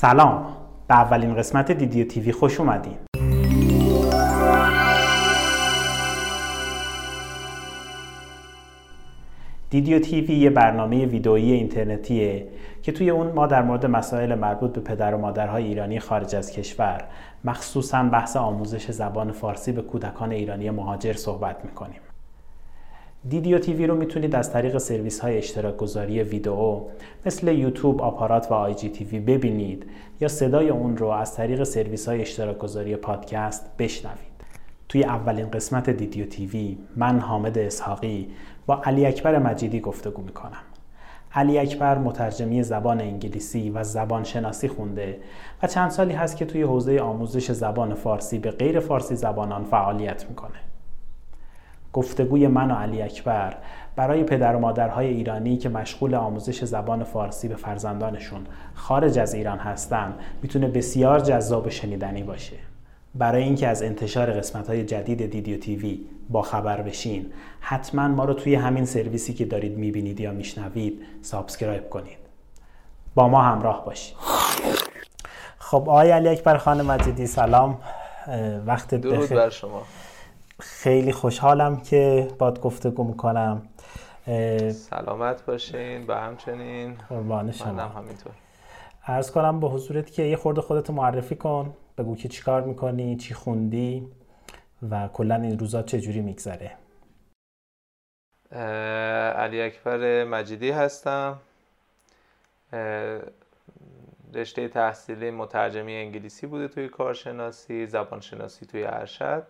سلام. به اولین قسمت دیدیو تیوی خوش اومدین. دیدیو تیوی یه برنامه ویدئویی اینترنتیه که توی اون ما در مورد مسائل مربوط به پدر و مادرهای ایرانی خارج از کشور مخصوصا بحث آموزش زبان فارسی به کودکان ایرانی مهاجر صحبت می‌کنیم. دیدیو تیوی رو می‌تونید از طریق سرویس های اشتراک گذاری ویدئو مثل یوتیوب، آپارات و آی جی تیوی ببینید یا صدای اون رو از طریق سرویس های اشتراک گذاری پادکست بشنوید. توی اولین قسمت دیدیو تیوی من حامد اسحاقی با علی اکبر مجیدی گفتگو می‌کنم. علی اکبر مترجمی زبان انگلیسی و زبان شناسی خونده و چند سالی هست که توی حوزه آموزش زبان فارسی به غیر فارسی زبانان فعالیت می‌کنه. گفتگوی من و علی اکبر برای پدر و مادرهای ایرانی که مشغول آموزش زبان فارسی به فرزندانشون خارج از ایران هستن می‌تونه بسیار جذاب و شنیدنی باشه. برای اینکه از انتشار قسمت های جدید دیدیو TV با خبر بشین حتما ما رو توی همین سرویسی که دارید می‌بینید یا میشنوید subscribe کنید. با ما همراه باشید. خب آقای علی اکبر خان مجیدی سلام. وقت درود بر شما. خیلی خوشحالم که باد گفتگو می‌کنم. سلامت باشین و همچنین. قربان شما همینطور. عرض کنم به حضورت که یه خورده خودتو معرفی کن بگو که چی کار می‌کنی چی خوندی و کلا این روزا چجوری میگذره. علی اکبر مجیدی هستم. رشته تحصیلی مترجمی انگلیسی بوده توی کارشناسی زبانشناسی توی ارشد.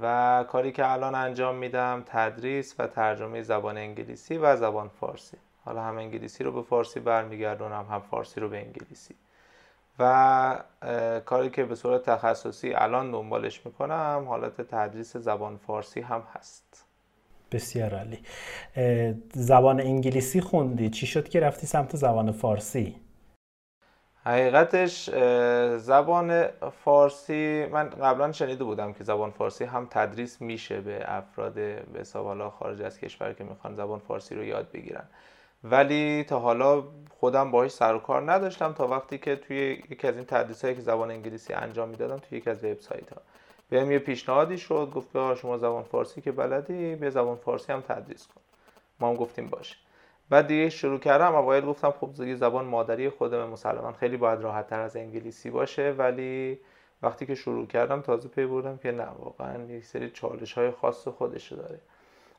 و کاری که الان انجام میدم تدریس و ترجمه زبان انگلیسی و زبان فارسی. حالا هم انگلیسی رو به فارسی برمیگردونم هم فارسی رو به انگلیسی. و کاری که به صورت تخصصی الان دنبالش می‌کنم حالت تدریس زبان فارسی هم هست. بسیار عالی. زبان انگلیسی خوندی؟ چی شد که رفتی سمت زبان فارسی؟ حقیقتش زبان فارسی من قبلا شنیده بودم که زبان فارسی هم تدریس میشه به افراد به حالا خارج از کشور که می‌خوان زبان فارسی رو یاد بگیرن. ولی تا حالا خودم باهاش سر و کار نداشتم تا وقتی که توی یکی از این تدریس هایی که زبان انگلیسی انجام می‌دادم توی یکی از وبسایت ها بهم یه پیشنهادی شد گفت که شما زبان فارسی که بلدی به زبان فارسی هم تدریس کن. ما هم گفتیم باشه. بعد دیگه شروع کردم اوایل گفتم خب یه زبان مادری خودم مسلما خیلی باید راحت تر از انگلیسی باشه ولی وقتی که شروع کردم تازه پی بردم که نه واقعا یک سری چالش های خاص خودش داره.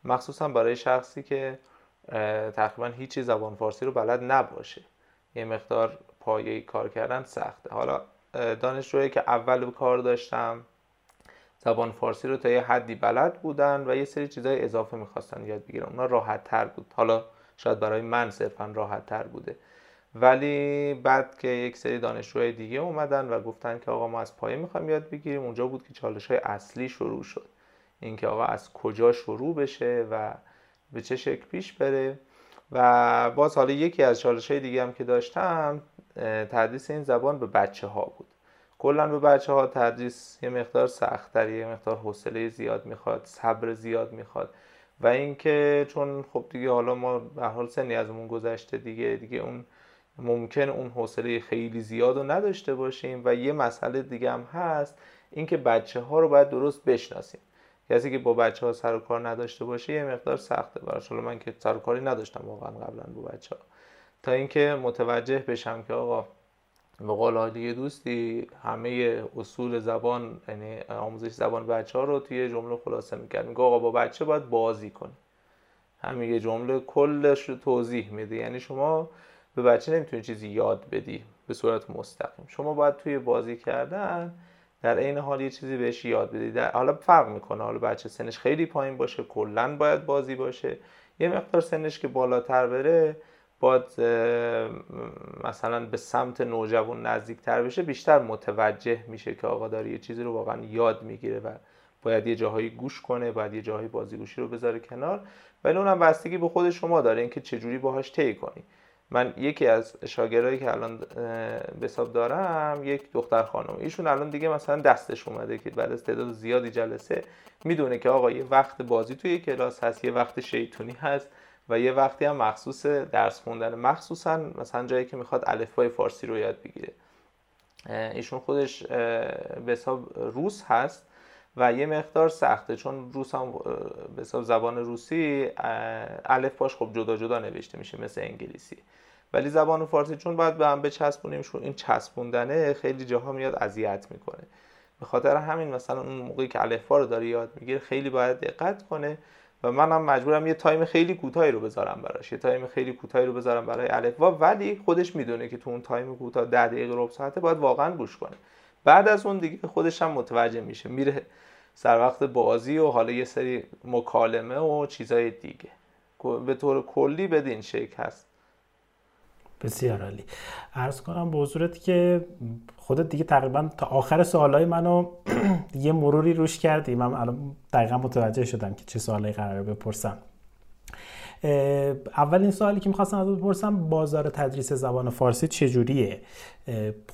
مخصوصا برای شخصی که تقریبا هیچی زبان فارسی رو بلد نباشه. یه مقدار پایه کار کردن سخته. حالا دانشجوهایی که اول کار داشتم زبان فارسی رو تا یه حدی بلد بودن و یه سری چیزای اضافه می‌خواستن یاد بگیرن. اونا راحت تر بود. حالا شاید برای من صرفا راحت تر بوده. ولی بعد که یک سری دانشجوهای دیگه اومدن و گفتن که آقا ما از پایه می‌خوایم یاد بگیریم اونجا بود که چالش های اصلی شروع شد. اینکه آقا از کجا شروع بشه و به چه شکل پیش بره. و باز حالا یکی از چالش های دیگه هم که داشتم تدریس این زبان به بچه ها بود. کلا به بچه ها تدریس یه مقدار سختتر یه مقدار حوصله زیاد می‌خواد صبر زیاد می‌خواد. و اینکه چون خب دیگه حالا ما به حال سنی ازمون گذشته دیگه دیگه اون ممکن اون حوصله خیلی زیاد رو نداشته باشیم و یه مسئله دیگه هم هست اینکه بچه ها رو باید درست بشناسیم. کسی که با بچه ها سر و کار نداشته باشه یه مقدار سخته براش. من که سر و کاری نداشتم واقعا قبلا با بچه ها تا اینکه متوجه بشم که آقا به قول یه دوستی همه اصول زبان یعنی آموزش زبان بچه ها رو توی جمله خلاصه می‌کرد. میگه آقا با بچه باید بازی کنی. همین یه جمله کلش رو توضیح میده. یعنی شما به بچه نمی‌تونی چیزی یاد بدی به صورت مستقیم. شما باید توی بازی کردن در عین حال یه چیزی بهش یاد بدی. در حالا فرق می‌کنه. حالا بچه سنش خیلی پایین باشه کلا باید بازی باشه. یه مقدار سنش که بالاتر بره باید مثلا به سمت نوجوان نزدیکتر بشه بیشتر متوجه میشه که آقا داره یه چیزی رو واقعا یاد می‌گیره و باید یه جاهایی گوش کنه باید یه جاهایی بازیگوشی رو بذاره کنار. ولی اونم بستگی به خود شما داره اینکه چجوری باهاش طی کنی. من یکی از شاگردایی که الان به حساب دارم یک دختر خانم. ایشون الان دیگه مثلا دستش اومده که بعد از تعداد زیادی جلسه می‌دونه که آقا یه وقت بازی توی کلاس هست یه وقت شیطونی هست. و یه وقتی هم مخصوص درس خوندن مخصوصا مثلا جایی که می‌خواد الفبای فارسی رو یاد بگیره. ایشون خودش به حساب روس هست و یه مقدار سخته چون روس هم به حساب زبان روسی الف باش خب جدا جدا نوشته میشه مثل انگلیسی. ولی زبان فارسی چون باید به هم بچسبونیم این چسبوندنه خیلی جاها میاد اذیت می‌کنه. به خاطر همین مثلا اون موقعی که الفبا رو داره یاد می‌گیره خیلی باید دقت کنه و منم مجبورم یه time خیلی کوتاهی رو بذارم براش. یه time خیلی کوتاهی رو بذارم برای الفبا ولی خودش می‌دونه که تو اون time کوتاه 10 دقیقه ربع ساعته باید واقعا گوش کنه. بعد از اون دیگه خودش هم متوجه میشه. میره سر وقت بازی و حالا یه سری مکالمه و چیزای دیگه. به طور کلی بدین شکل هست. بسیار عالی. عرض کنم به حضورت که خودت دیگه تقریبا تا آخر سوالای منو یه مروری روش کردی. من الان دقیقا متوجه شدم که چه سوالایی قراره بپرسم. اولین سوالی که می‌خواستم ازت بپرسم بازار تدریس زبان فارسی چجوریه؟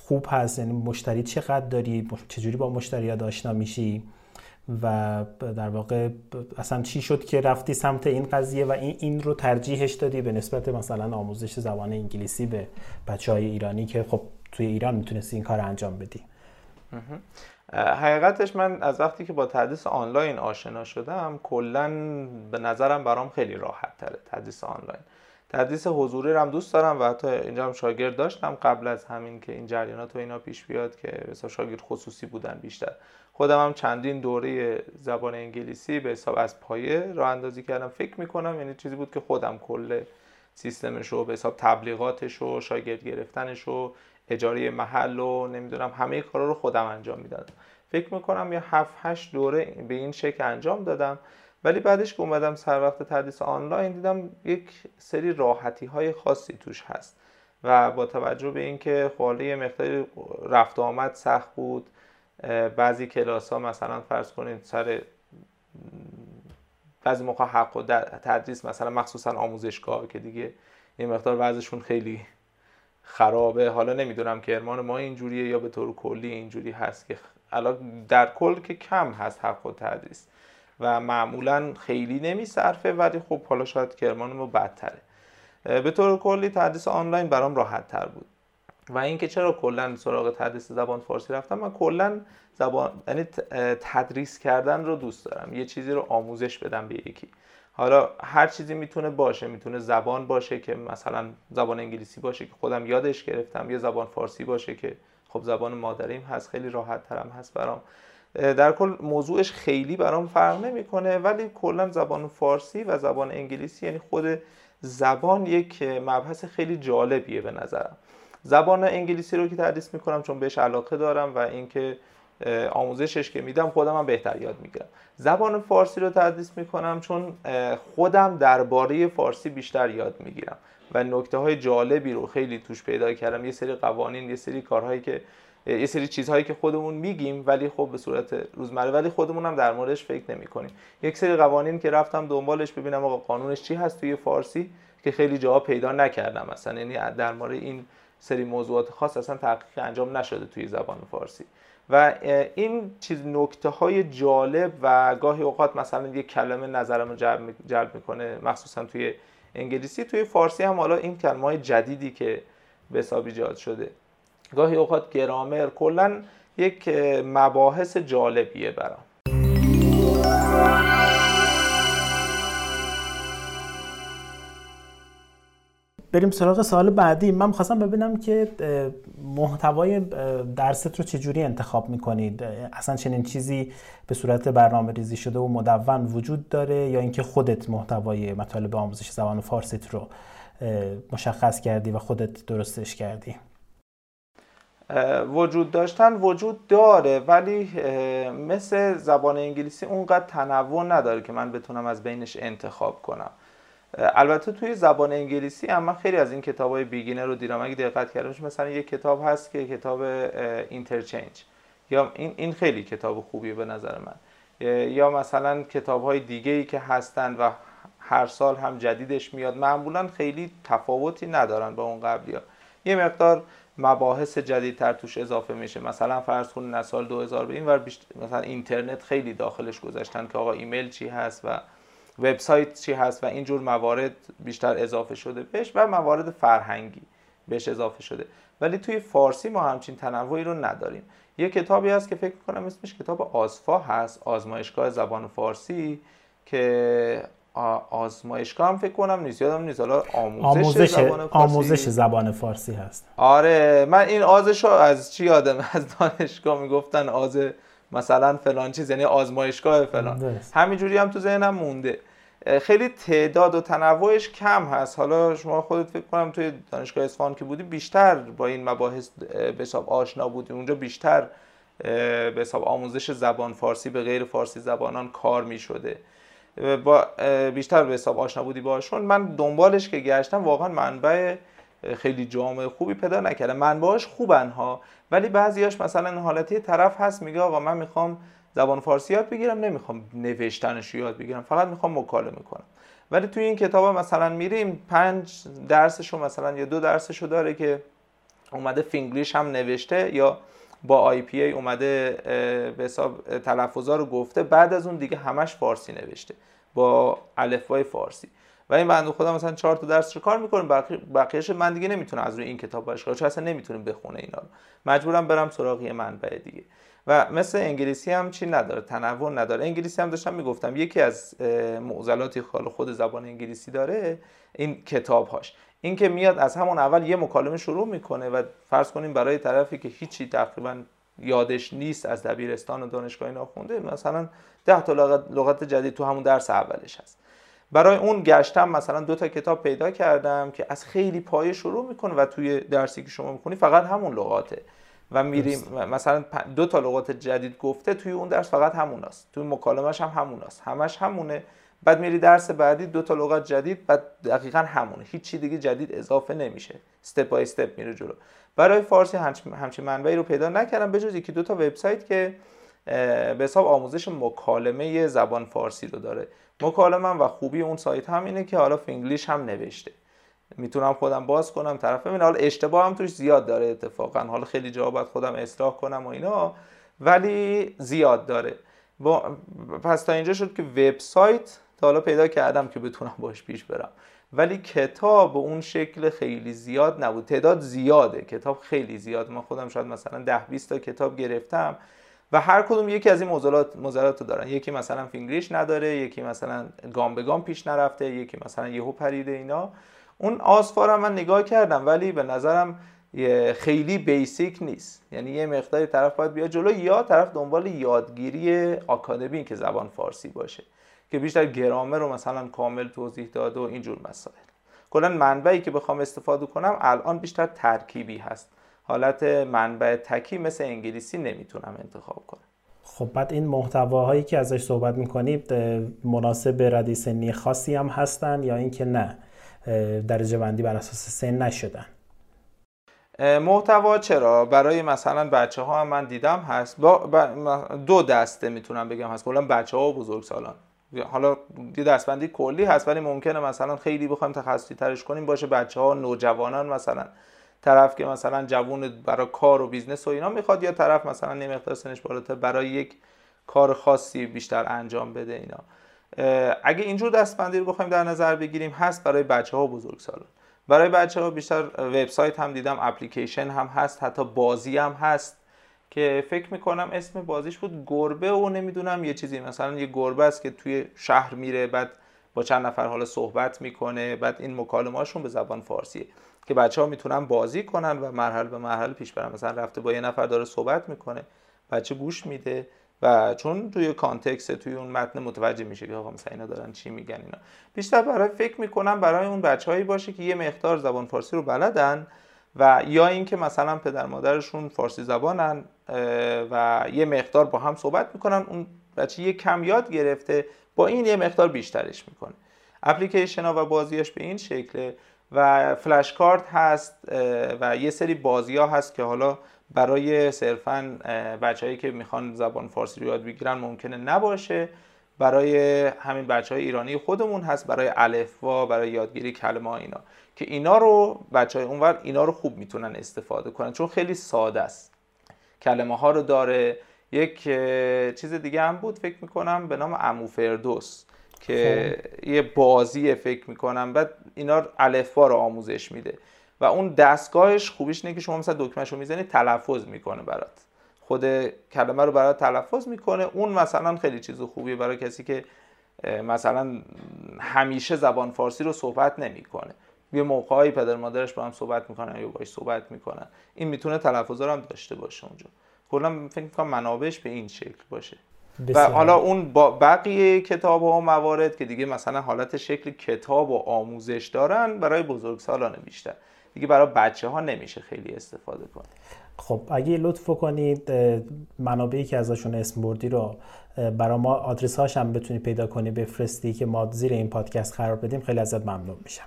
خوب هست؟ یعنی مشتری چقدر داری؟ چجوری با مشتری آشنا میشی؟ و در واقع اصلا چی شد که رفتی سمت این قضیه و این, این رو ترجیحش دادی به نسبت مثلا آموزش زبان انگلیسی به بچه های ایرانی که خب توی ایران می‌تونستی این کار انجام بدی. حقیقتش من از وقتی که با تدریس آنلاین آشنا شدم کلا به نظرم برام خیلی راحت تره تدریس آنلاین. تدریس حضوری رو هم دوست دارم و حتی اینجا هم شاگرد داشتم قبل از همین که این جریانات و اینا پیش بیاد که مثلا شاگرد خصوصی بودن بیشتر. خودم هم چندین دوره زبان انگلیسی به حساب از پایه راه اندازی کردم. فکر می‌کنم یعنی چیزی بود که خودم کل سیستمش رو به حساب تبلیغاتش و شاگرد گرفتنش و اجاره محل و نمی‌دونم همه کارا رو خودم انجام می‌دادم. فکر می‌کنم یه 7 8 دوره به این شکل انجام دادم. ولی بعدش که اومدم سر وقت تدریس آنلاین دیدم یک سری راحتی های خاصی توش هست و با توجه به اینکه خب یه مقدار رفت آمد سخت بود بعضی کلاس ها مثلا فرض کنید سر بعضی موقع حق و تدریس مثلا مخصوصا آموزشگاه که دیگه یه مقدار وضعشون خیلی خرابه. حالا نمی‌دونم کرمان ما اینجوریه یا به طور کلی اینجوری هست که الان در کل که کم هست حق و تدریس و معمولا خیلی نمیصرفه ولی خب حالا شاید کرمان ما بدتره. به طور کلی تدریس آنلاین برام راحت تر بود. و اینکه چرا کلا سراغ تدریس زبان فارسی رفتم؟ من کلا زبان یعنی تدریس کردن رو دوست دارم. یه چیزی رو آموزش بدم به یکی. حالا هر چیزی می‌تونه باشه. می‌تونه زبان باشه که مثلا زبان انگلیسی باشه که خودم یادش گرفتم یا زبان فارسی باشه که خب زبان مادریم هست. خیلی راحت ترم هست برام. در کل موضوعش خیلی برام فرق نمی‌کنه ولی کلا زبان فارسی و زبان انگلیسی یعنی خود زبان یک مبحث خیلی جالبیه به نظرم. زبان انگلیسی رو که تدریس می‌کنم چون بهش علاقه دارم و اینکه آموزشش که میدم خودم هم بهتر یاد می‌گیرم. زبان فارسی رو تدریس می‌کنم چون خودم درباره فارسی بیشتر یاد می‌گیرم و نکته های جالبی رو خیلی توش پیدا کردم. یه سری قوانین یه سری کارهایی که یه سری چیزهایی که خودمون میگیم ولی خب به صورت روزمره ولی خودمون هم در موردش فکر نمی کنیم یک سری قوانین که رفتم دنبالش ببینم آقا قانونش چی هست توی فارسی که خیلی جاها پیدا نکردم. مثلا یعنی در مورد این سری موضوعات خاص اصلا تحقیق انجام نشده توی زبان فارسی. و این چیز نکته های جالب و گاهی اوقات مثلا یک کلمه نظرم رو جلب, می‌کنه مخصوصا توی انگلیسی. توی فارسی هم حالا این کلمه های جدیدی که به حساب ایجاد شده. گاهی اوقات گرامر کلا یک مباحث جالبیه برام. بریم سراغ سوال بعدی. من خواستم ببینم که محتوای درست رو چجوری انتخاب می‌کنید؟ اصلا چنین چیزی به صورت برنامه ریزی شده و مدون وجود داره یا اینکه خودت محتوای مطالب آموزش زبان فارسیت رو مشخص کردی و خودت درستش کردی؟ وجود داشتن وجود داره ولی مثل زبان انگلیسی اونقدر تنوع نداره که من بتونم از بینش انتخاب کنم. البته توی زبان انگلیسی اما خیلی از این کتاب های بیگینر رو دیدم. اگه دقت کردمش مثلا یه کتاب هست که کتاب اینترچنج یا این این خیلی کتاب خوبیه به نظر من. یا مثلا کتاب های دیگه ای که هستن و هر سال هم جدیدش میاد معمولا خیلی تفاوتی ندارن با اون قبلی ها. یه مقدار مباحث جدیدتر توش اضافه میشه. مثلا فرض کنید از سال 2000 به این ور مثلا اینترنت خیلی داخلش گذاشتن که آقا ایمیل چی هست و وبسایت چی هست و اینجور موارد بیشتر اضافه شده بهش و موارد فرهنگی بهش اضافه شده. ولی توی فارسی ما همچین تنوعی رو نداریم. یه کتابی هست که فکر کنم اسمش کتاب آزفا هست آزمایشگاه زبان فارسی که آزمایشگاه هم فکر کنم نیست یادم نیست. حالا آموزش, آموزش زبان فارسی. آموزش زبان فارسی هست. آره من این آزش رو از چی یادم؟ از دانشگاه می‌گفتن آز مثلا فلان چیز یعنی آزمایشگاه فلان. همینجوری هم تو ذهنم مونده. خیلی تعداد و تنوعش کم هست. حالا شما خودت فکر کنم توی دانشگاه اصفهان که بودی بیشتر با این مباحث به حساب آشنا بودی. اونجا بیشتر به حساب آموزش زبان فارسی به غیر فارسی زبانان کار می شده با بیشتر به حساب آشنا بودی باشون من دنبالش که گشتم واقعا منبع خیلی جامع خوبی پیدا نکردم. منبعش خوبن ها ولی بعضیاش مثلا حالتی طرف هست میگه آقا من می‌خوام زبان فارسی یاد بگیرم نمی‌خوام نوشتنش یاد بگیرم فقط می‌خوام مکالمه کنم. ولی توی این کتاب مثلا میریم پنج درسشو مثلا یا دو درسشو داره که اومده فینگلیش هم نوشته یا با IPA اومده به حساب تلفظا رو گفته بعد از اون دیگه همش فارسی نوشته با الفبای فارسی. و این بنده خدا مثلا چهار تا درس رو کار می‌کنه بقیهش من دیگه نمی‌تونم از روی این کتاب باش چون اصلا نمی‌تونیم بخونه اینا رو. مجبورم برم سراغ یه منبع دیگه. و مثل انگلیسی هم چی نداره تنوع نداره. انگلیسی هم داشتم می‌گفتم یکی از معضلاتی خال خود زبان انگلیسی داره این کتاب هاش این که میاد از همون اول یه مکالمه شروع می‌کنه و فرض کنیم برای طرفی که هیچی تقریبا یادش نیست از دبیرستان و دانشگاه اینا خونده مثلا ده تا لغت جدید تو همون درس اولش هست. برای اون گشتم مثلا دو تا کتاب پیدا کردم که از خیلی پایه شروع می‌کنه و توی درسی که شما می‌کنی فقط همون لغاته. و میریم مثلا دو تا لغات جدید گفته توی اون درس فقط همون است توی مکالمش هم همون است همش همونه. بعد میری درس بعدی دو تا لغت جدید بعد دقیقا همونه. هیچ دیگه جدید اضافه نمیشه. step by step میره جلو. برای فارسی همچین منبعی رو پیدا نکردم. بجز یکی دو تا وبسایت که به حساب آموزش مکالمه زبان فارسی رو داره. مکالمه و خوبی اون سایت هم اینه که حالا فینگلیش هم نوشته. می‌تونم خودم باز کنم طرف ببینه حالا اشتباه هم توش زیاد داره اتفاقا. حالا خیلی جا باید خودم اصلاح کنم و اینا ولی زیاد داره. با... پس تا اینجا شد که وبسایت تا حالا پیدا کردم که بتونم باش پیش برم. ولی کتاب اون شکل خیلی زیاد نبود. تعداد زیاده. کتاب خیلی زیاد. من خودم شاید مثلا ده 20 تا کتاب گرفتم و هر کدوم یکی از این موضوعات موضوعات رو دارن. یکی مثلا فینگلیش نداره یکی مثلا گام به گام پیش نرفته یکی مثلا یهو پریده اینا. اون آسفار من نگاه کردم ولی به نظرم خیلی بیسیک نیست. یعنی یه مقداری طرف باید بیاد جلو یا طرف دنبال یادگیری آکادمی که زبان فارسی باشه که بیشتر گرامر رو مثلا کامل توضیح داد و اینجور مسائل. کلا منبعی که بخوام استفاده کنم الان بیشتر ترکیبی هست. حالت منبع تکی مثل انگلیسی نمی‌تونم انتخاب کنم. خب بعد این محتواهایی که ازش صحبت می‌کنید مناسب رده سنی خاصی هم هستن یا اینکه نه؟ درجه بندی بر اساس سن نشدن. محتوا چرا؟ برای مثلا بچه ها هم من دیدم هست. با دو دسته می‌تونم بگم هست. کلا بچه ها و بزرگ سالان حالا یه دسته‌بندی کلی هست ولی ممکنه مثلا خیلی بخوایم تخصصی ترش کنیم باشه بچه ها نوجوانان مثلا. طرف که مثلا جوون برای کار و business و اینا می‌خواد یا طرف مثلا یه سنش بالاتر برای یک کار خاصی بیشتر انجام بده اینا. اگه اینجور دستبندی رو بخوایم در نظر بگیریم هست برای بچه ها و بزرگ سالان برای بچه ها بیشتر وبسایت هم دیدم اپلیکیشن هم هست حتی بازی هم هست که فکر می‌کنم اسم بازیش بود گربه و نمی‌دونم یه چیزی. مثلا یه گربه است که توی شهر میره بعد با چند نفر حالا صحبت می‌کنه بعد این مکالمهاشون به زبان فارسیه که بچه ها می‌تونن بازی کنن و مرحله به مرحله پیش برن. مثلا رفته با یه نفر داره صحبت می‌کنه بچه گوش میده. و چون توی کانتکست توی اون متن متوجه میشه که آقا مثلا اینا دارن چی میگن اینا. بیشتر برای فکر می‌کنم برای اون بچههایی باشه که یه مقدار زبان فارسی رو بلدن و یا اینکه مثلا پدر مادرشون فارسی زبانن و یه مقدار با هم صحبت می‌کنن اون بچه یه کم یاد گرفته با این یه مقدار بیشترش می‌کنه. اپلیکیشن ها و بازیش به این شکله و فلش کارت هست و یه سری بازی ها هست که حالا برای صرفا بچههایی که می‌خوان زبان فارسی رو یاد بگیرن ممکنه نباشه. برای همین بچه های ایرانی خودمون هست برای الفبا برای یادگیری کلمه ها اینا. که اینا رو بچه های اونور اینا رو خوب می‌تونن استفاده کنن. چون خیلی ساده است. کلمه ها رو داره. یک چیز دیگه هم بود فکر می‌کنم به نام امو فردوس که خب. یه بازی فکر می‌کنم. بعد اینا الفبا رو آموزش میده. و اون دستگاهش خوبیش اینه که شما مثلا دکمهشو می‌زنی تلفظ می‌کنه برات. خود کلمه رو برات تلفظ می‌کنه. اون مثلا خیلی چیز خوبیه برای کسی که مثلا همیشه زبان فارسی رو صحبت نمی‌کنه. یه موقعی پدر مادرش با هم صحبت می‌کنن یا باش صحبت می‌کنن. این می‌تونه تلفظ رو هم داشته باشه اونجا. کلا فکر می‌کنم منابعش به این شکل باشه. و حالا اون با بقیه کتاب و موارد که دیگه مثلا حالت شکل کتاب و آموزش دارن برای بزرگسالان بیشتر. دیگه برای بچه ها نمیشه خیلی استفاده کنه. خب اگه لطف کنید منابعی که ازشون اسم بردی رو برای ما آدرس هاش هم بتونی پیدا کنی بفرستی که ما زیر این پادکست قرار بدیم خیلی ازت ممنون میشم.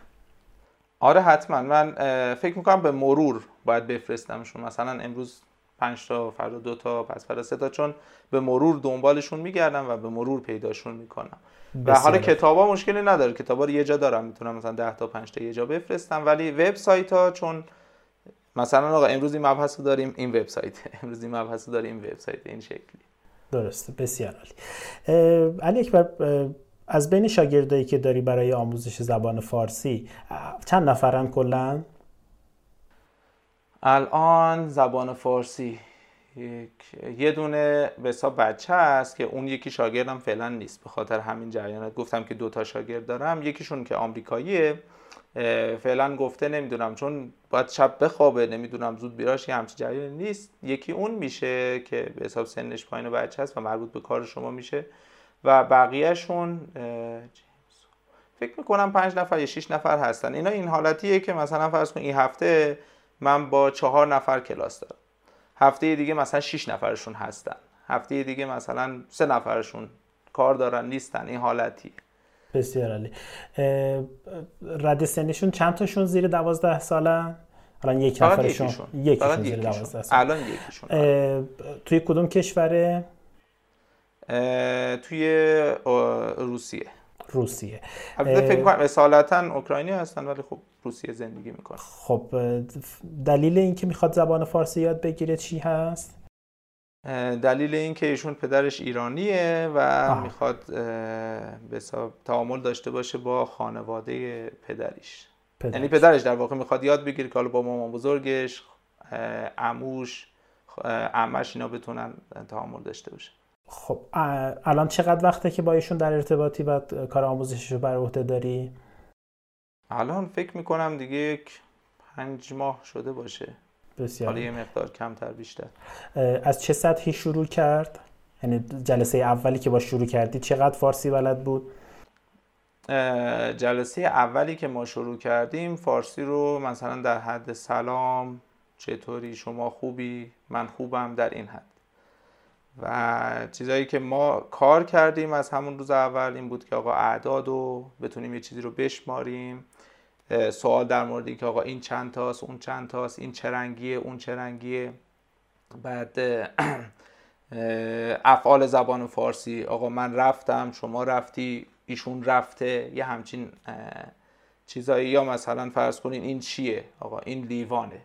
آره حتما. من فکر می‌کنم به مرور باید بفرستمشون. مثلا امروز پنج تا فردا دو تا پس فردا سه تا چون به مرور دنبالشون میگردم و به مرور پیداشون می‌کنم. و حالا کتابا مشکلی نداره. کتابا رو یه جا دارم. می‌تونم مثلا 10 تا 5 تا یه جا بفرستم. ولی وبسایت ها چون مثلا آقا امروز این مبحث رو داریم این وبسایت. امروز این مبحث رو داریم این وبسایت این شکلی. درسته. بسیار عالی. علی اکبر از بین شاگردایی که داری برای آموزش زبان فارسی چند نفرن کلا؟ الان زبان فارسی یک یه دونه به حساب بچه هست که اون یکی شاگردم فعلا نیست. به خاطر همین جریانات گفتم که دو تا شاگرد دارم. یکیشون که آمریکاییه. فعلا گفته نمی‌دونم. چون باید شب بخوابه نمی‌دونم زود بیراش یه همچین جریانی نیست. یکی اون میشه که به حساب سنش پایین بچه هست و مربوط به کار شما میشه. و بقیهشون فکر می‌کنم پنج نفر یا شیش نفر هستن. اینا این حالتیه که مثلا فرض کن این هفته من با چهار نفر کلاس دارم. هفته دیگه مثلا 6 نفرشون هستن. هفته دیگه مثلا سه نفرشون کار دارن نیستن. این حالتی. بسیار عالی. رد سنشون چند تاشون زیر دوازده ساله؟ الان یک نفرشون. یکیشون. زیر دوازده ساله. الان یکیشون. توی کدوم کشوره توی روسیه. روسیه. البته فکر کنم اصالتا اوکراینی هستن ولی خب روسیه زندگی می‌کنه خب دلیل اینکه می‌خواد زبان فارسی یاد بگیره چی هست دلیل اینکه ایشون پدرش ایرانیه و آه. می‌خواد به تعامل داشته باشه با خانواده پدریش پدرش. یعنی پدرش در واقع می‌خواد یاد بگیره که حالا با مامان بزرگش عموش عمش اینا بتونن تعامل داشته باشه خب الان چقدر وقته که با ایشون در ارتباطی و کار آموزشش رو بر عهده داری؟ الان فکر می‌کنم دیگه یک پنج ماه شده باشه. بسیار. حالا یه مقدار کمتر بیشتر. از چه سطحی شروع کرد؟ یعنی جلسه اولی که با شروع کردی چقدر فارسی بلد بود؟ جلسه اولی که ما شروع کردیم فارسی رو مثلا در حد سلام چطوری شما خوبی؟ من خوبم در این حد. و چیزایی که ما کار کردیم از همون روز اول این بود که آقا اعداد رو بتونیم یه چیزی رو بشماریم. سوال در مورد که آقا این چند تاست اون چند تاست این چه رنگیه اون چه رنگیه. بعد افعال زبان فارسی. آقا من رفتم شما رفتی ایشون رفته یه همچین چیزایی. یا مثلا فرض کنین این چیه؟ آقا این لیوانه.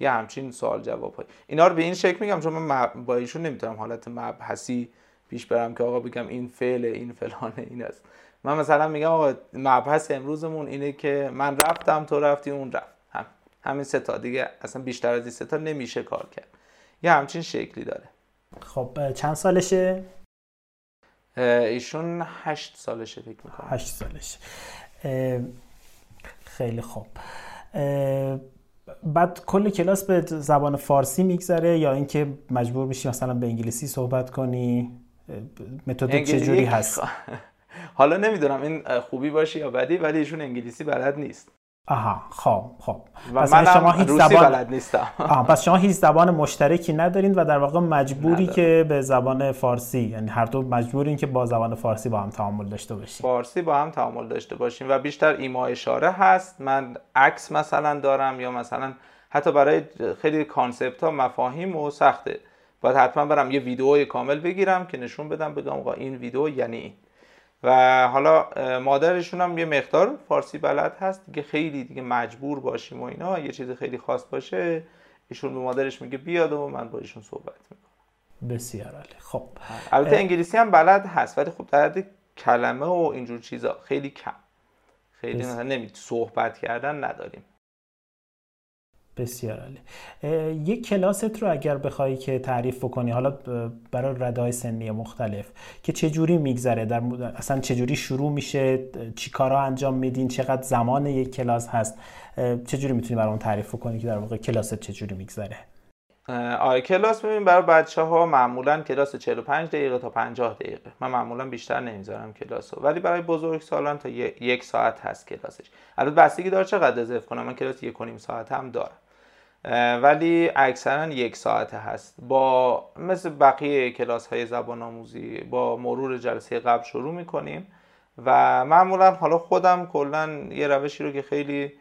یه همچین سوال جواب های. اینا رو به این شکل میگم چون من با ایشون نمی‌تونم حالت مبحثی پیش برم که آقا بگم این فعل این فلانه این است. من مثلا میگم آقا مبحث امروزمون اینه که من رفتم تو رفتی اون رفت. هم. همین سه تا. دیگه اصلا بیشتر از این سه تا نمیشه کار کرد. یه همچین شکلی داره. خب چند سالشه؟ ایشون هشت سالشه فکر می‌کنم. هشت سالشه. خیلی خوب. بعد کل کلاس به زبان فارسی میگذره یا اینکه مجبور میشی مثلا به انگلیسی صحبت کنی؟ متد چجوری هست؟ حالا نمی‌دونم این خوبی باشه یا بدی ولی ایشون انگلیسی بلد نیست. آها خب خب. و پس شما هیچ زبان بلد نیستم. آها پس شما هیچ زبان مشترکی ندارین و در واقع مجبوری که به زبان فارسی یعنی هر دو مجبورین که با زبان فارسی با هم تعامل داشته باشین. فارسی با هم تعامل داشته باشیم و بیشتر ایما اشاره هست. من عکس مثلا دارم یا مثلا حتی برای خیلی concept ها مفاهیم و سخته. باید حتما برم یه ویدیوی کامل بگیرم که نشون بدم بگم آقا این ویدیو یعنی و حالا مادرشون هم یه مقدار فارسی بلد هست. دیگه خیلی دیگه مجبور باشیم و اینا. یه چیز خیلی خاص باشه ایشون به مادرش میگه بیاد و من با ایشون صحبت می‌کنم. بسیار عالی. خب. البته انگلیسی هم بلد هست ولی خب در کلمه و اینجور چیزا خیلی کم. خیلی مثلا نمی صحبت کردن نداریم. بسیار عالی. یک کلاست رو اگر بخوای که تعریف بکنی حالا برای رده های سنی مختلف که چه جوری میگذره؟ در اصلا چه جوری شروع میشه؟ چی کارا انجام میدین؟ چقدر زمان یک کلاس هست؟ چه جوری می‌تونی برای اون تعریف کنی که در واقع کلاست چه جوری میگذره؟ آره کلاس ببین برای بچه ها معمولا کلاس 45 دقیقه تا 50 دقیقه. من معمولا بیشتر نمی‌ذارم کلاس رو. ولی برای بزرگ سالان تا یک ساعت هست کلاسش. البته بستگی داره چقدر رزرو کنم. من کلاس یک و نیم ساعت هم دارم. ولی اکثرا یک ساعته هست. با مثل بقیه کلاس های زبان آموزی با مرور جلسه قبل شروع می‌کنیم و معمولا حالا خودم کلا یه روشی رو که خیلی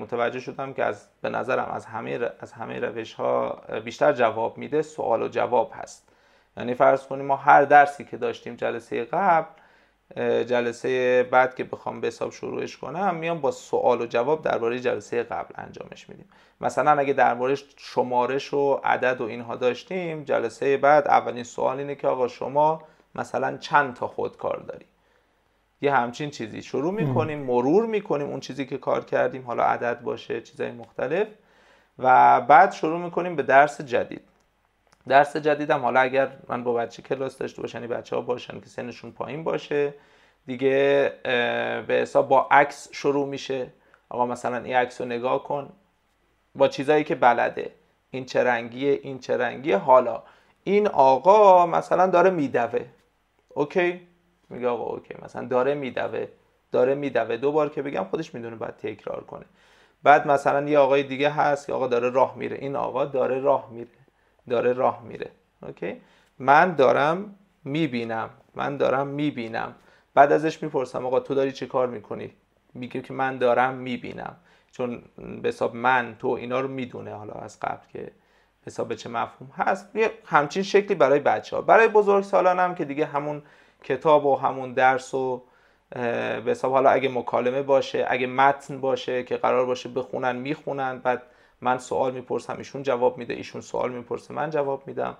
متوجه شدم که از به نظرم از همه از همه روش ها بیشتر جواب میده سوال و جواب هست. یعنی فرض کنیم ما هر درسی که داشتیم جلسه قبل جلسه بعد که بخوام به حساب شروعش کنم میام با سوال و جواب درباره جلسه قبل انجامش میدیم. مثلا اگه درباره شمارش و عدد و اینها داشتیم جلسه بعد اولین سوال اینه که آقا شما مثلا چند تا خودکار داری؟ یه همچین چیزی. شروع می‌کنیم مرور می‌کنیم اون چیزی که کار کردیم. حالا عدد باشه چیزای مختلف. و بعد شروع می‌کنیم به درس جدید. درس جدیدم. حالا اگر من با بچه کلاس داشته باشن یعنی بچه ها باشن که سنشون پایین باشه دیگه به حساب با عکس شروع میشه. آقا مثلا این عکس رو نگاه کن. با چیزایی که بلده. این چه رنگیه این چه رنگیه. حالا این آقا مثلا داره میدوه. okay؟ میگه آقا okay. مثلا داره میدوه. داره میدوه. دو بار که بگم خودش می‌دونه باید تکرار کنه. بعد مثلا یه آقای دیگه هست که آقا داره راه میره. این آقا داره راه میره. داره راه میره. okay؟ من دارم می‌بینم. من دارم می‌بینم. بعد ازش می‌پرسم آقا تو داری چه کار می‌کنی؟ میگه که من دارم می‌بینم. چون به حساب من تو اینا رو می‌دونه حالا از قبل که حساب چه مفهوم هست. یه همچین شکلی برای بچه ها برای بزرگ سالان هم که دیگه همون کتاب و همون درس و به حساب حالا اگه مکالمه باشه اگه متن باشه که قرار باشه بخونن می‌خونن بعد من سوال می‌پرسم ایشون جواب میده ایشون سوال می‌پرسه من جواب میدم.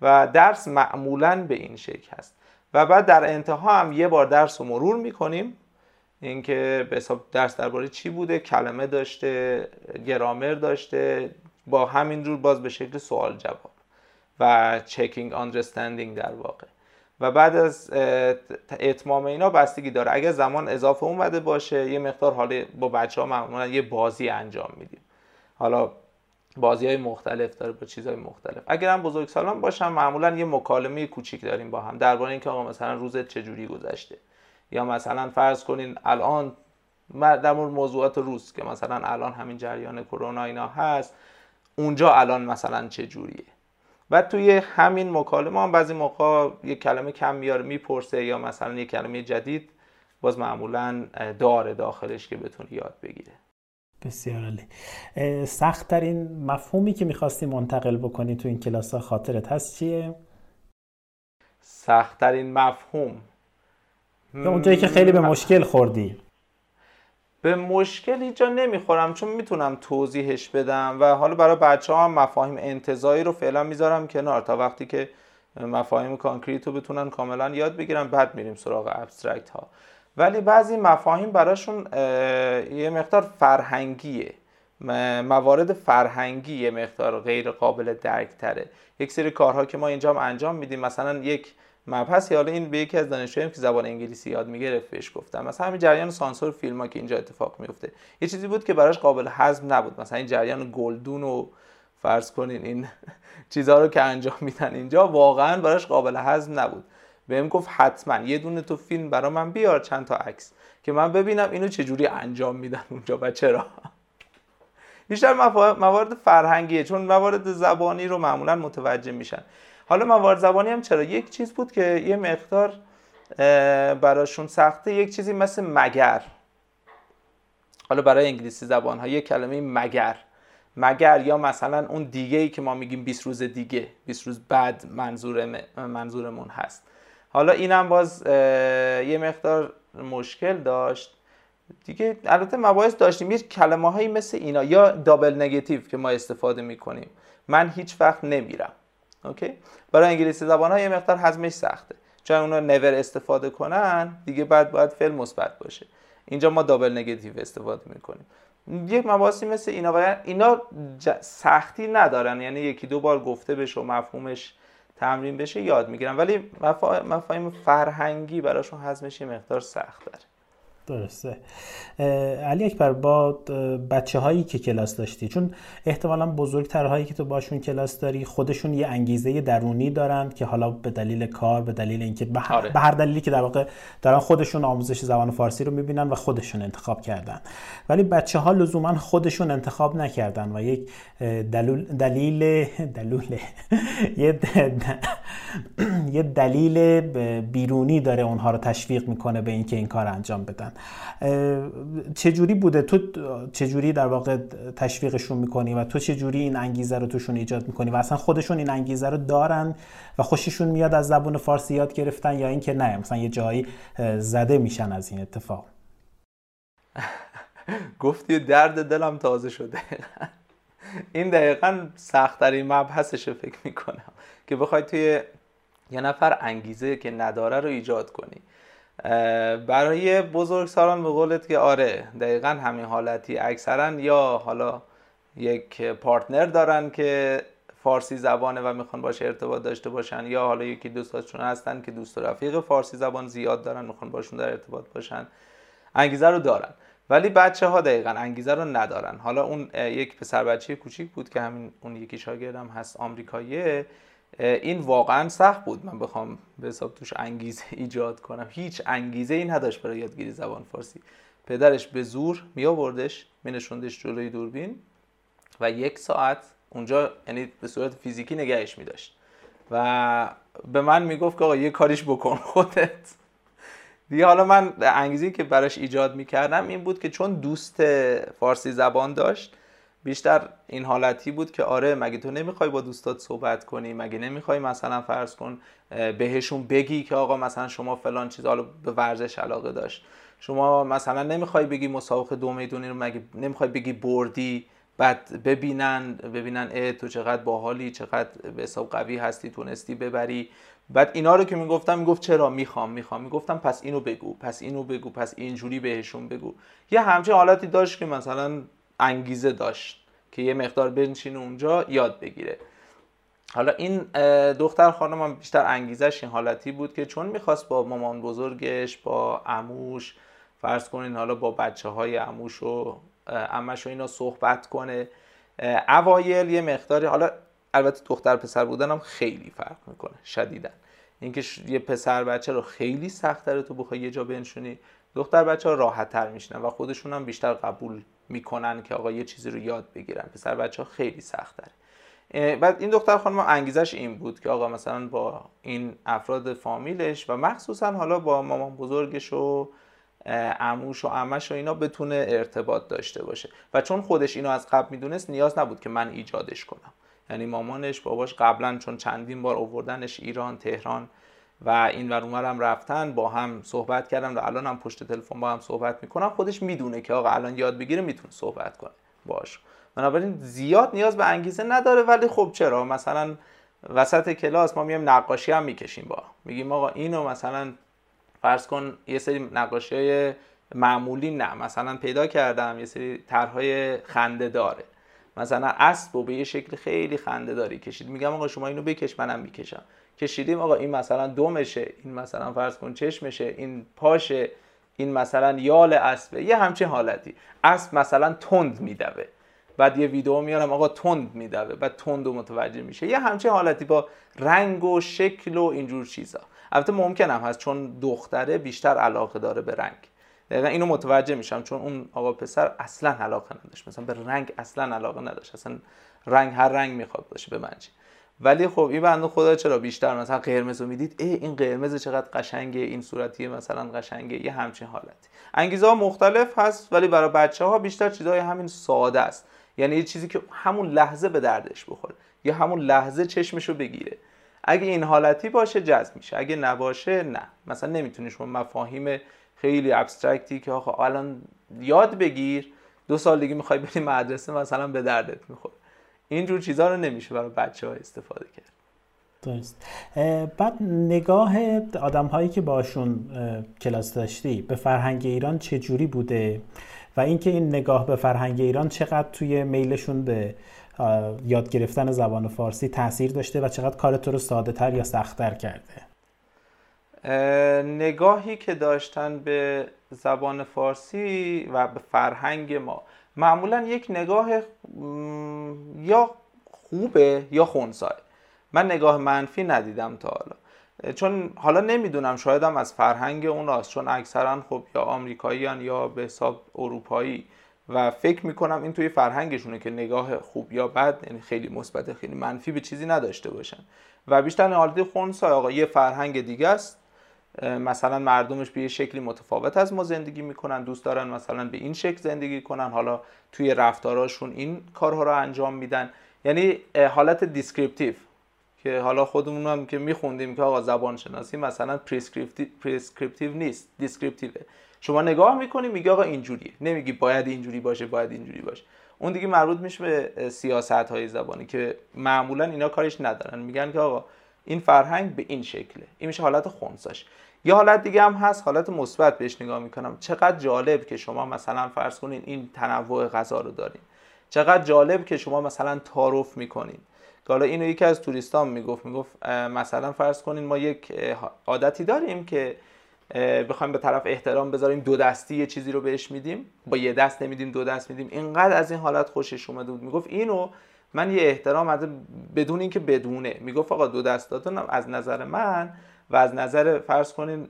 و درس معمولا به این شکل هست. و بعد در انتها هم یه بار درس رو مرور می‌کنیم. اینکه به حساب درس درباره چی بوده کلمه داشته گرامر داشته با همین جور باز به شکل سوال جواب و چکینگ آندرستندینگ در واقع. و بعد از اتمام اینا بستگی داره. اگر زمان اضافه اومده باشه یه مقدار حالا با بچه ها معمولا یه بازی انجام میدیم. حالا بازی های مختلف داره با چیزهای مختلف. اگر هم بزرگ سالان باشم معمولا یه مکالمه کوچیک داریم با هم درباره اینکه آقا مثلا روزت چجوری گذشته. یا مثلا فرض کنین الان در مورد موضوعات روز که مثلا الان همین جریان کرونا اینا هست اونجا الان مثلا چه جوریه و توی همین مکالمه هم بعضی موقع یه کلمه کم میاره می‌پرسه یا مثلا یه کلمه جدید باز معمولا داره داخلش که بتونه یاد بگیره بسیار عالی. سخت ترین مفهومی که می‌خواستی منتقل بکنی تو این کلاس ها خاطرت هست چیه؟ سخت ترین مفهوم. یا اونجایی که خیلی به مشکل خوردی؟ به مشکل اینجا نمی‌خورم چون می‌تونم توضیحش بدم و حالا برای بچه ها هم مفاهیم انتزاعی رو فعلا می‌ذارم کنار تا وقتی که مفاهیم concrete رو بتونن کاملا یاد بگیرن بعد میریم سراغ abstract ها ولی بعضی مفاهیم براشون یه مقدار فرهنگیه. موارد فرهنگی یه مقدار غیر قابل درک تره یک سری کارها که ما اینجا هم انجام میدیم مثلا یک مبحثی حالا این به یکی از دانشجویان که زبان انگلیسی یاد می‌گرفت بهش گفتم. مثلا همین جریان سانسور فیلم ها که اینجا اتفاق میفته یه چیزی بود که براش قابل هضم نبود. مثلا این جریان گلدون و فرض کنین این چیزها رو که انجام میدن اینجا واقعا براش قابل هضم نبود. بهم گفت حتما. یه دونه تو فیلم برا من بیار چند تا عکس که من ببینم اینو چجوری انجام میدن اونجا و چرا. بیشتر موارد فرهنگیه چون موارد زبانی رو معمولا متوجه میشن. حالا موارد زبانی هم چرا؟ یک چیز بود که یه مقدار براشون سخته. یک چیزی مثل مگر. حالا برای انگلیسی زبان ها یک کلمه مگر. مگر یا مثلا اون دیگه ای که ما میگیم 20 روز دیگه 20 روز بعد منظور منظورمون هست. حالا اینم باز یه مقدار مشکل داشت. دیگه البته مباحث داشتیم. یه کلمه هایی مثل اینا یا دابل نگاتیو که ما استفاده می‌کنیم. من هیچ وقت نمیرم. اوکی؟ برای انگلیسی زبان ها یه مقدار حزمش سخته. چون اونا نور استفاده کنن دیگه بعد باید فعل مثبت باشه. اینجا ما دابل نگاتیو استفاده می‌کنیم. یک مباحثی مثل اینا و اینا سختی ندارن. یعنی یکی دو بار گفته بشه و مفهومش تمرین بشه یاد می‌گیرن ولی مفاهیم فرهنگی براشون هضمش یه مقدار سخت داره. درسته. علی اکبر با بچه هایی که کلاس داشتی چون احتمالا بزرگترهایی که تو باشون کلاس داری خودشون یه انگیزه درونی دارن که حالا به دلیل کار به دلیل اینکه به هر, آره. به هر دلیلی که در واقع دارن خودشون آموزش زبان فارسی رو می‌بینن و خودشون انتخاب کردن. ولی بچه ها لزوما خودشون انتخاب نکردن و یک دلیل دلیل دلیل یه دلیل بیرونی داره اونها رو تشویق می‌کنه به اینکه این کار انجام بدن. چجوری بوده؟ تو چجوری در واقع تشویقشون می‌کنی و تو چجوری این انگیزه رو توشون ایجاد می‌کنی؟ و اصلا خودشون این انگیزه رو دارن و خوششون میاد از زبون فارسی یاد گرفتن یا اینکه نه مثلا یه جایی زده میشن از این اتفاق؟ گفتی درد دلم تازه شده. این دقیقا سختترین مبحثش فکر می‌کنم. که بخوای توی یه نفر انگیزه که نداره رو ایجاد کنی. برای بزرگسالان به قولت که آره دقیقا همین حالتی اکثرا یا حالا یک پارتنر دارن که فارسی زبانه و می‌خوان باشه ارتباط داشته باشن یا حالا یکی دوستاشون هستن که دوست و رفیق فارسی زبان زیاد دارن می‌خوان باشون در ارتباط باشن. انگیزه رو دارن. ولی بچه ها دقیقا انگیزه رو ندارن. حالا اون یک پسر بچه کوچیک بود که همین اون یکی شاگردم هست آمریکاییه. این واقعا سخت بود. من بخوام به حساب توش انگیزه ایجاد کنم. هیچ انگیزه ای نداشت برای یادگیری زبان فارسی. پدرش به زور می آوردش می نشوندش جلوی دوربین و یک ساعت اونجا یعنی به صورت فیزیکی نگهش می داشت و به من می‌گفت که آقا یه کاریش بکن خودت. دیگه حالا من انگیزی که براش ایجاد می‌کردم این بود که چون دوست فارسی زبان داشت بیشتر این حالتی بود که آره مگه تو نمی‌خوای با دوستات صحبت کنی؟ مگه نمی‌خوای مثلا فرض کن بهشون بگی که آقا مثلا شما فلان چیز حالا به ورزش علاقه داشت. شما مثلا نمی‌خوای بگی مسابقه دو می‌دونی رو مگه نمی‌خوای بگی بردی بعد ببینن ببینن اه تو چقدر باحالی چقدر به حساب قوی هستی تونستی ببری. بعد اینا رو که می‌گفتم می‌گفت چرا؟ می‌خوام می‌خوام. می‌گفتم پس اینو بگو پس اینو بگو پس اینجوری بهشون بگو. یه همچین حالتی داشت که مثلا انگیزه داشت که یه مقدار بنشینه اونجا یاد بگیره. حالا این دختر خانم هم بیشتر انگیزش این حالتی بود که چون می‌خواست با مامان بزرگش با اموش فرض کنین حالا با بچه های اموش و امش و اینا صحبت کنه اوایل یه مقداری حالا البته دختر پسر بودن هم خیلی فرق می‌کنه شدیدن اینکه یه پسر بچه رو خیلی سخت تو بخوای یه جا بنشونی دختر بچه ها راحت تر میشنن و خودشون هم بیشتر قبول می‌کنن که آقا یه چیزی رو یاد بگیرن. پسر بچه ها خیلی سخت داره بعد این دختر خانم انگیزش این بود که آقا مثلا با این افراد فامیلش و مخصوصا حالا با مامان بزرگش و اموش و امش و اینا بتونه ارتباط داشته باشه. و چون خودش اینو از قبل می‌دونست نیاز نبود که من ایجادش کنم. یعنی مامانش باباش قبلا چون چندین بار اووردنش ایران تهران و این ور هم رفتن با هم صحبت کردن و الان هم پشت تلفن با هم صحبت می‌کنن خودش می‌دونه که آقا الان یاد بگیره می‌تونه صحبت کنه باش. بنابراین زیاد نیاز به انگیزه نداره ولی خب چرا؟ مثلا وسط کلاس ما میایم نقاشی هم می‌کشیم با. میگیم آقا اینو مثلا فرض کن یه سری نقاشی معمولی نه مثلا پیدا کردم یه سری طرحهای خنده داره. مثلا اسب و به یه شکل خیلی خنده داری کشید. میگم آقا شما اینو بکش منم می‌کشم. کشیدیم آقا این مثلا دومشه این مثلا فرض کن چشمشه این پاشه این مثلا یال اسبه یه همچین حالتی. اسب مثلا تند میدوه. بعد یه ویدیو میارم آقا تند میدوه بعد تند و متوجه میشه. یه همچین حالتی با رنگ و شکل و اینجور چیزا. البته ممکن هم هست چون دختره بیشتر علاقه داره به رنگ. دقیقا اینو متوجه میشم چون اون آقا پسر اصلا علاقه نداشت. مثلا به رنگ اصلا علاقه نداشت. اصلا رنگ هر رنگ می‌خواد باشه به منچی ولی خب این بنده خدا چرا بیشتر مثلا قرمز رو می‌دید؟ ای این قرمز چقدر قشنگه این صورتی مثلا قشنگه یه همچین حالتی. انگیزه ها مختلف هست ولی برای بچه ها بیشتر چیزهای همین ساده است. یعنی یه چیزی که همون لحظه به دردش بخوره. یا همون لحظه چشمش رو بگیره. اگه این حالتی باشه جذب میشه. اگه نباشه نه. مثلا نمی‌تونی شما مفاهیم خیلی ابسترکتی که آخه الان یاد بگیر دو سال دیگه می‌خوای بری مدرسه مثلا به دردت می‌خوره. اینجور چیزها رو نمیشه برای بچه ها استفاده کرد. درست. بعد نگاه آدم هایی که باشون کلاس داشتی به فرهنگ ایران چه جوری بوده؟ و اینکه این نگاه به فرهنگ ایران چقدر توی میلشون به یاد گرفتن زبان فارسی تاثیر داشته و چقدر کار تو رو ساده تر یا سختتر کرده؟ نگاهی که داشتن به زبان فارسی و به فرهنگ ما. معمولا یک نگاه یا خوبه یا خونسای. من نگاه منفی ندیدم تا حالا. چون حالا نمی‌دونم شایدم از فرهنگ اون چون اکثرا خب یا آمریکاییان یا به حساب اروپایی. و فکر می‌کنم این توی فرهنگشونه که نگاه خوب یا بد یعنی خیلی مثبت خیلی منفی به چیزی نداشته باشن. و بیشتر حالت خونسای آقا یه فرهنگ دیگه است. مثلا مردمش به یه شکلی متفاوت از ما زندگی می‌کنن دوست دارن مثلا به این شکل زندگی کنن. حالا توی رفتاراشون این کارها رو انجام میدن. یعنی حالت descriptive که حالا خودمون هم که میخوندیم که آقا زبان شناسی مثلا prescriptive نیست descriptive ه. شما نگاه می‌کنی میگه آقا اینجوریه. نمیگی باید اینجوری باشه باید اینجوری باشه. اون دیگه مربوط میشه به سیاست های زبانی که معمولا اینا کارش ندارن. میگن که آقا این فرهنگ به این شکله. این میشه حالت خونساش. یه حالت دیگه هم هست حالت مثبت بهش نگاه می‌کنم. چقدر جالب که شما مثلا فرض کنین این تنوع غذا رو دارین. چقدر جالب که شما مثلا تعارف می‌کنین. که حالا اینو یکی از توریستان می‌گفت می‌گفت مثلا فرض کنین ما یک عادتی داریم که بخوایم به طرف احترام بذاریم دو دستی یه چیزی رو بهش میدیم. با یه دست نمیدیم دو دست میدیم. اینقدر از این حالت خوشش اومده بود. می‌گفت اینو من یه احترام از بدون اینکه بدونه. می‌گفت آقا دو دست دادن از نظر من و از نظر فرض کنین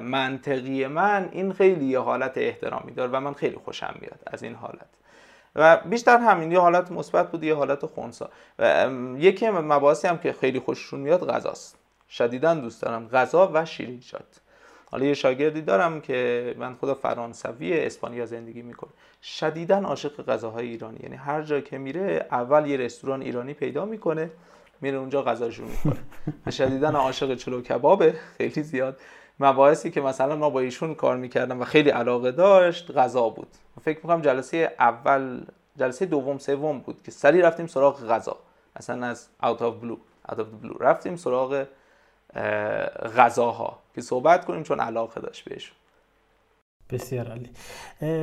منطقی من این خیلی یه حالت احترامی داره و من خیلی خوشم میاد از این حالت. و بیشتر همین یه حالت مثبت بود یه حالت خونسا. و یکی مباحثی هم که خیلی خوششون میاد غذاست. شدیدا دوست دارم. غذا و شیرینیات حالا یه شاگردی دارم که من خدا فرانسوی اسپانیا زندگی می‌کنه. شدیدا عاشق غذاهای ایرانی. یعنی هر جا که میره اول یه رستوران ایرانی پیدا می‌کنه میره اونجا غذاشون می‌کنه شدیدا عاشق چلو کبابه خیلی زیاد. مباحثی که مثلا ما با ایشون کار می‌کردم و خیلی علاقه داشت غذا بود. فکر می‌کنم جلسه اول جلسه دوم سوم بود که سری رفتیم سراغ غذا. اصلا از of blue out of the blue. رفتیم سراغ غذاها. که صحبت کنیم چون علاقه داشت بهشون. بسیار عالی.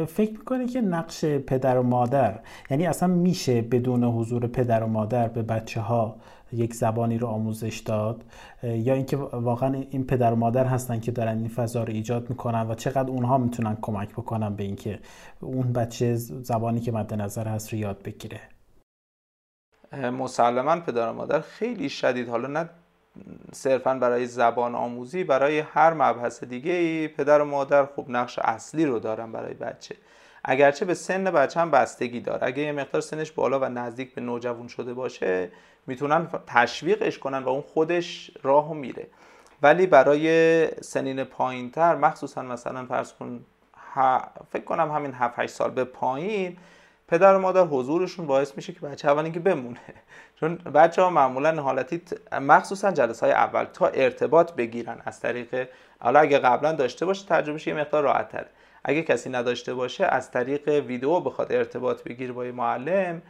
فکر می‌کنی که نقش پدر و مادر یعنی اصلا میشه بدون حضور پدر و مادر به بچه ها یک زبانی رو آموزش داد؟ یا اینکه واقعا این پدر و مادر هستن که دارن این فضا رو ایجاد می‌کنن و چقدر اونها می‌تونن کمک بکنن به اینکه اون بچه زبانی که مد نظر هست رو یاد بگیره؟ مسلما پدر و مادر خیلی شدید. حالا نه صرفا برای زبان آموزی برای هر مبحث دیگه ای پدر و مادر خب نقش اصلی رو دارن برای بچه. اگرچه به سن بچه هم بستگی داره. اگه یه مقدار سنش بالا و نزدیک به نوجوان شده باشه می‌تونن تشویقش کنن و اون خودش راهو میره. ولی برای سنین پایین تر مخصوصا مثلا فرض کن فکر کنم همین 7 8 سال به پایین پدر و مادر حضورشون باعث میشه که بچه اول اینکه بمونه. چون بچه ها معمولا حالتی مخصوصا جلسه های اول تا ارتباط بگیرن از طریق حالا اگه قبلا داشته باشه تجربهش یه مقدار راحت تره اگه کسی نداشته باشه از طریق ویدیو بخواد ارتباط بگیر با معلم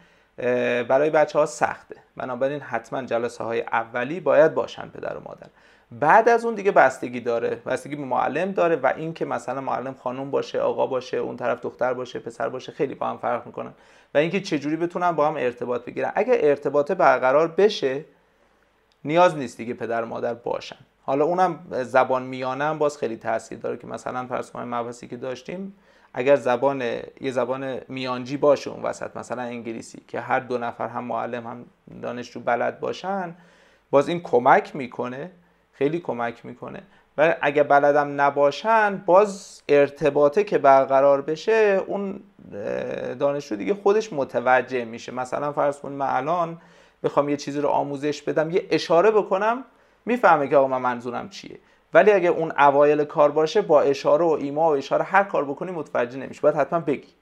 برای بچه ها سخته. بنابراین حتما جلسه های اولی باید باشن پدر و مادر. بعد از اون دیگه بستگی داره بستگی به معلم داره و اینکه مثلا معلم خانم باشه آقا باشه اون طرف دختر باشه پسر باشه خیلی با هم فرق می‌کنن و اینکه چجوری بتونن با هم ارتباط بگیرن. اگه ارتباط برقرار بشه نیاز نیست دیگه پدر و مادر باشن. حالا اونم زبان میانه باز خیلی تاثیر داره که مثلا کنیم مبحثی که داشتیم اگر زبان یه زبان میانجی باشه اون وسط مثلا انگلیسی که هر دو نفر هم معلم هم دانشجو بلد باشن باز این کمک می‌کنه خیلی کمک می‌کنه. و اگه بلدم نباشن باز ارتباطه که برقرار بشه اون دانشجو دیگه خودش متوجه میشه. مثلا فرض کن من الان بخوام یه چیزی رو آموزش بدم یه اشاره بکنم می‌فهمه که آقا من منظورم چیه. ولی اگه اون اوایل کار باشه با اشاره و ایما و اشاره هر کار بکنی متوجه نمیشه باید حتما بگی.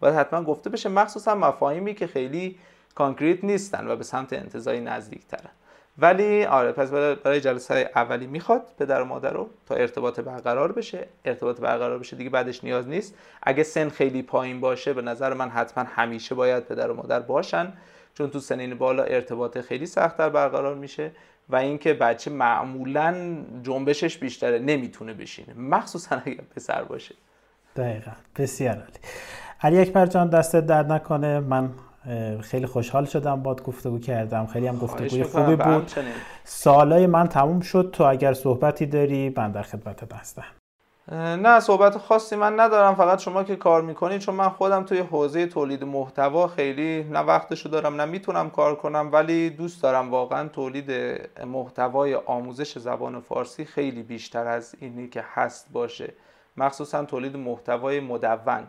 باید حتما گفته بشه مخصوصا مفاهیمی که خیلی کانکریت نیستن و به سمت انتظایی نزدیک ترن ولی آره پس برای جلسه اولی می‌خواد پدر و مادر رو تا ارتباط برقرار بشه. ارتباط برقرار بشه دیگه بعدش نیاز نیست. اگه سن خیلی پایین باشه به نظر من حتما همیشه باید پدر و مادر باشن چون تو سنین بالا ارتباط خیلی سختتر برقرار میشه و اینکه بچه معمولا جنبشش بیشتره نمی‌تونه بشینه. مخصوصا اگر پسر باشه. دقیقا. بسیار عالی. علی اکبر جان دستت درد نکنه. من خیلی خوشحال شدم باد گفتگو کردم. خیلی هم گفتگوی خوبی بود. سالای من تموم شد. تو اگر صحبتی داری من در خدمت هستم. نه صحبت خاصی من ندارم. فقط شما که کار می‌کنید چون من خودم توی حوزه تولید محتوا خیلی نه وقتشو دارم نه می‌تونم کار کنم ولی دوست دارم واقعا تولید محتوای آموزش زبان فارسی خیلی بیشتر از اینی که هست باشه. مخصوصا تولید محتوای مدون.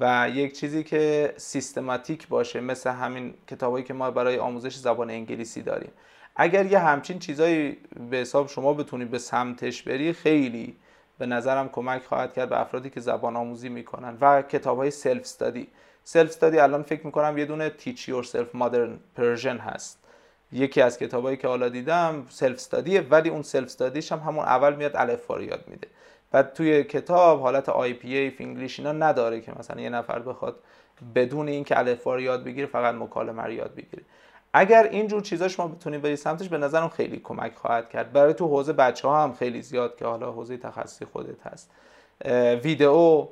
و یک چیزی که سیستماتیک باشه مثل همین کتابایی که ما برای آموزش زبان انگلیسی داریم. اگر یه همچین چیزایی به حساب شما بتونید به سمتش بری خیلی به نظرم کمک خواهد کرد به افرادی که زبان آموزی می‌کنن و کتاب های self-study self-study الان فکر می‌کنم یه دونه Teach Yourself Modern Persian هست. یکی از کتابایی که حالا دیدم self-study ه ولی اون self-study ش هم همون اول میاد الف یاد میده. و توی کتاب حالت IPA English اینا نداره که مثلا یه نفر بخواد بدون اینکه الف یاد بگیره فقط مکالمه رو یاد بگیره. اگر اینجور چیزا شما بتونید برید سمتش به نظرم خیلی کمک خواهد کرد. برای تو حوزه بچه ها هم خیلی زیاد که حالا حوزه تخصصی خودت هست. ویدئو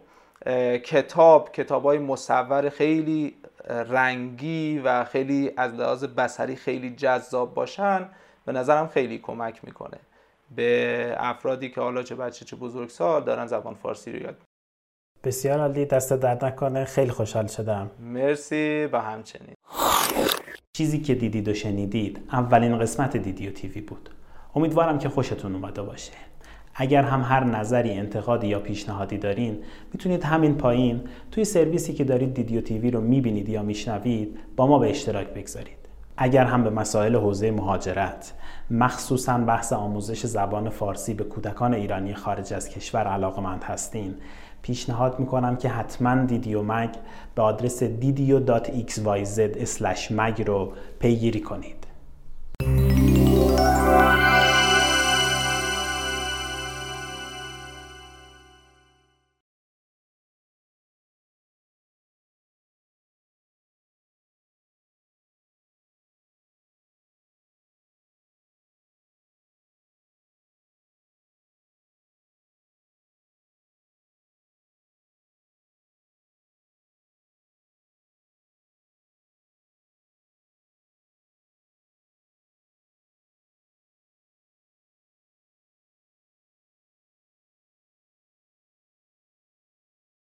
کتاب کتاب های مصور خیلی رنگی و خیلی از لحاظ بسری خیلی جذاب باشن به نظرم خیلی کمک می‌کنه. به افرادی که حالا چه بچه چه بزرگسال دارن زبان فارسی رو یاد بسیار عالی دست درد نکنه. خیلی خوشحال شدم. مرسی و همچنین. چیزی که دیدید و شنیدید اولین قسمت دیدیو تیوی بود. امیدوارم که خوشتون اومده باشه. اگر هم هر نظری انتقادی یا پیشنهادی دارین می‌تونید همین پایین توی سرویسی که دارید دیدیو تیوی رو می‌بینید یا میشنوید با ما به اشتراک بگذارید. اگر هم به مسائل حوزه مهاجرت مخصوصا بحث آموزش زبان فارسی به کودکان ایرانی خارج از کشور علاقمند هستین پیشنهاد می‌کنم که حتما دیدیو مگ به آدرس didio.xyz مگ رو پیگیری کنید.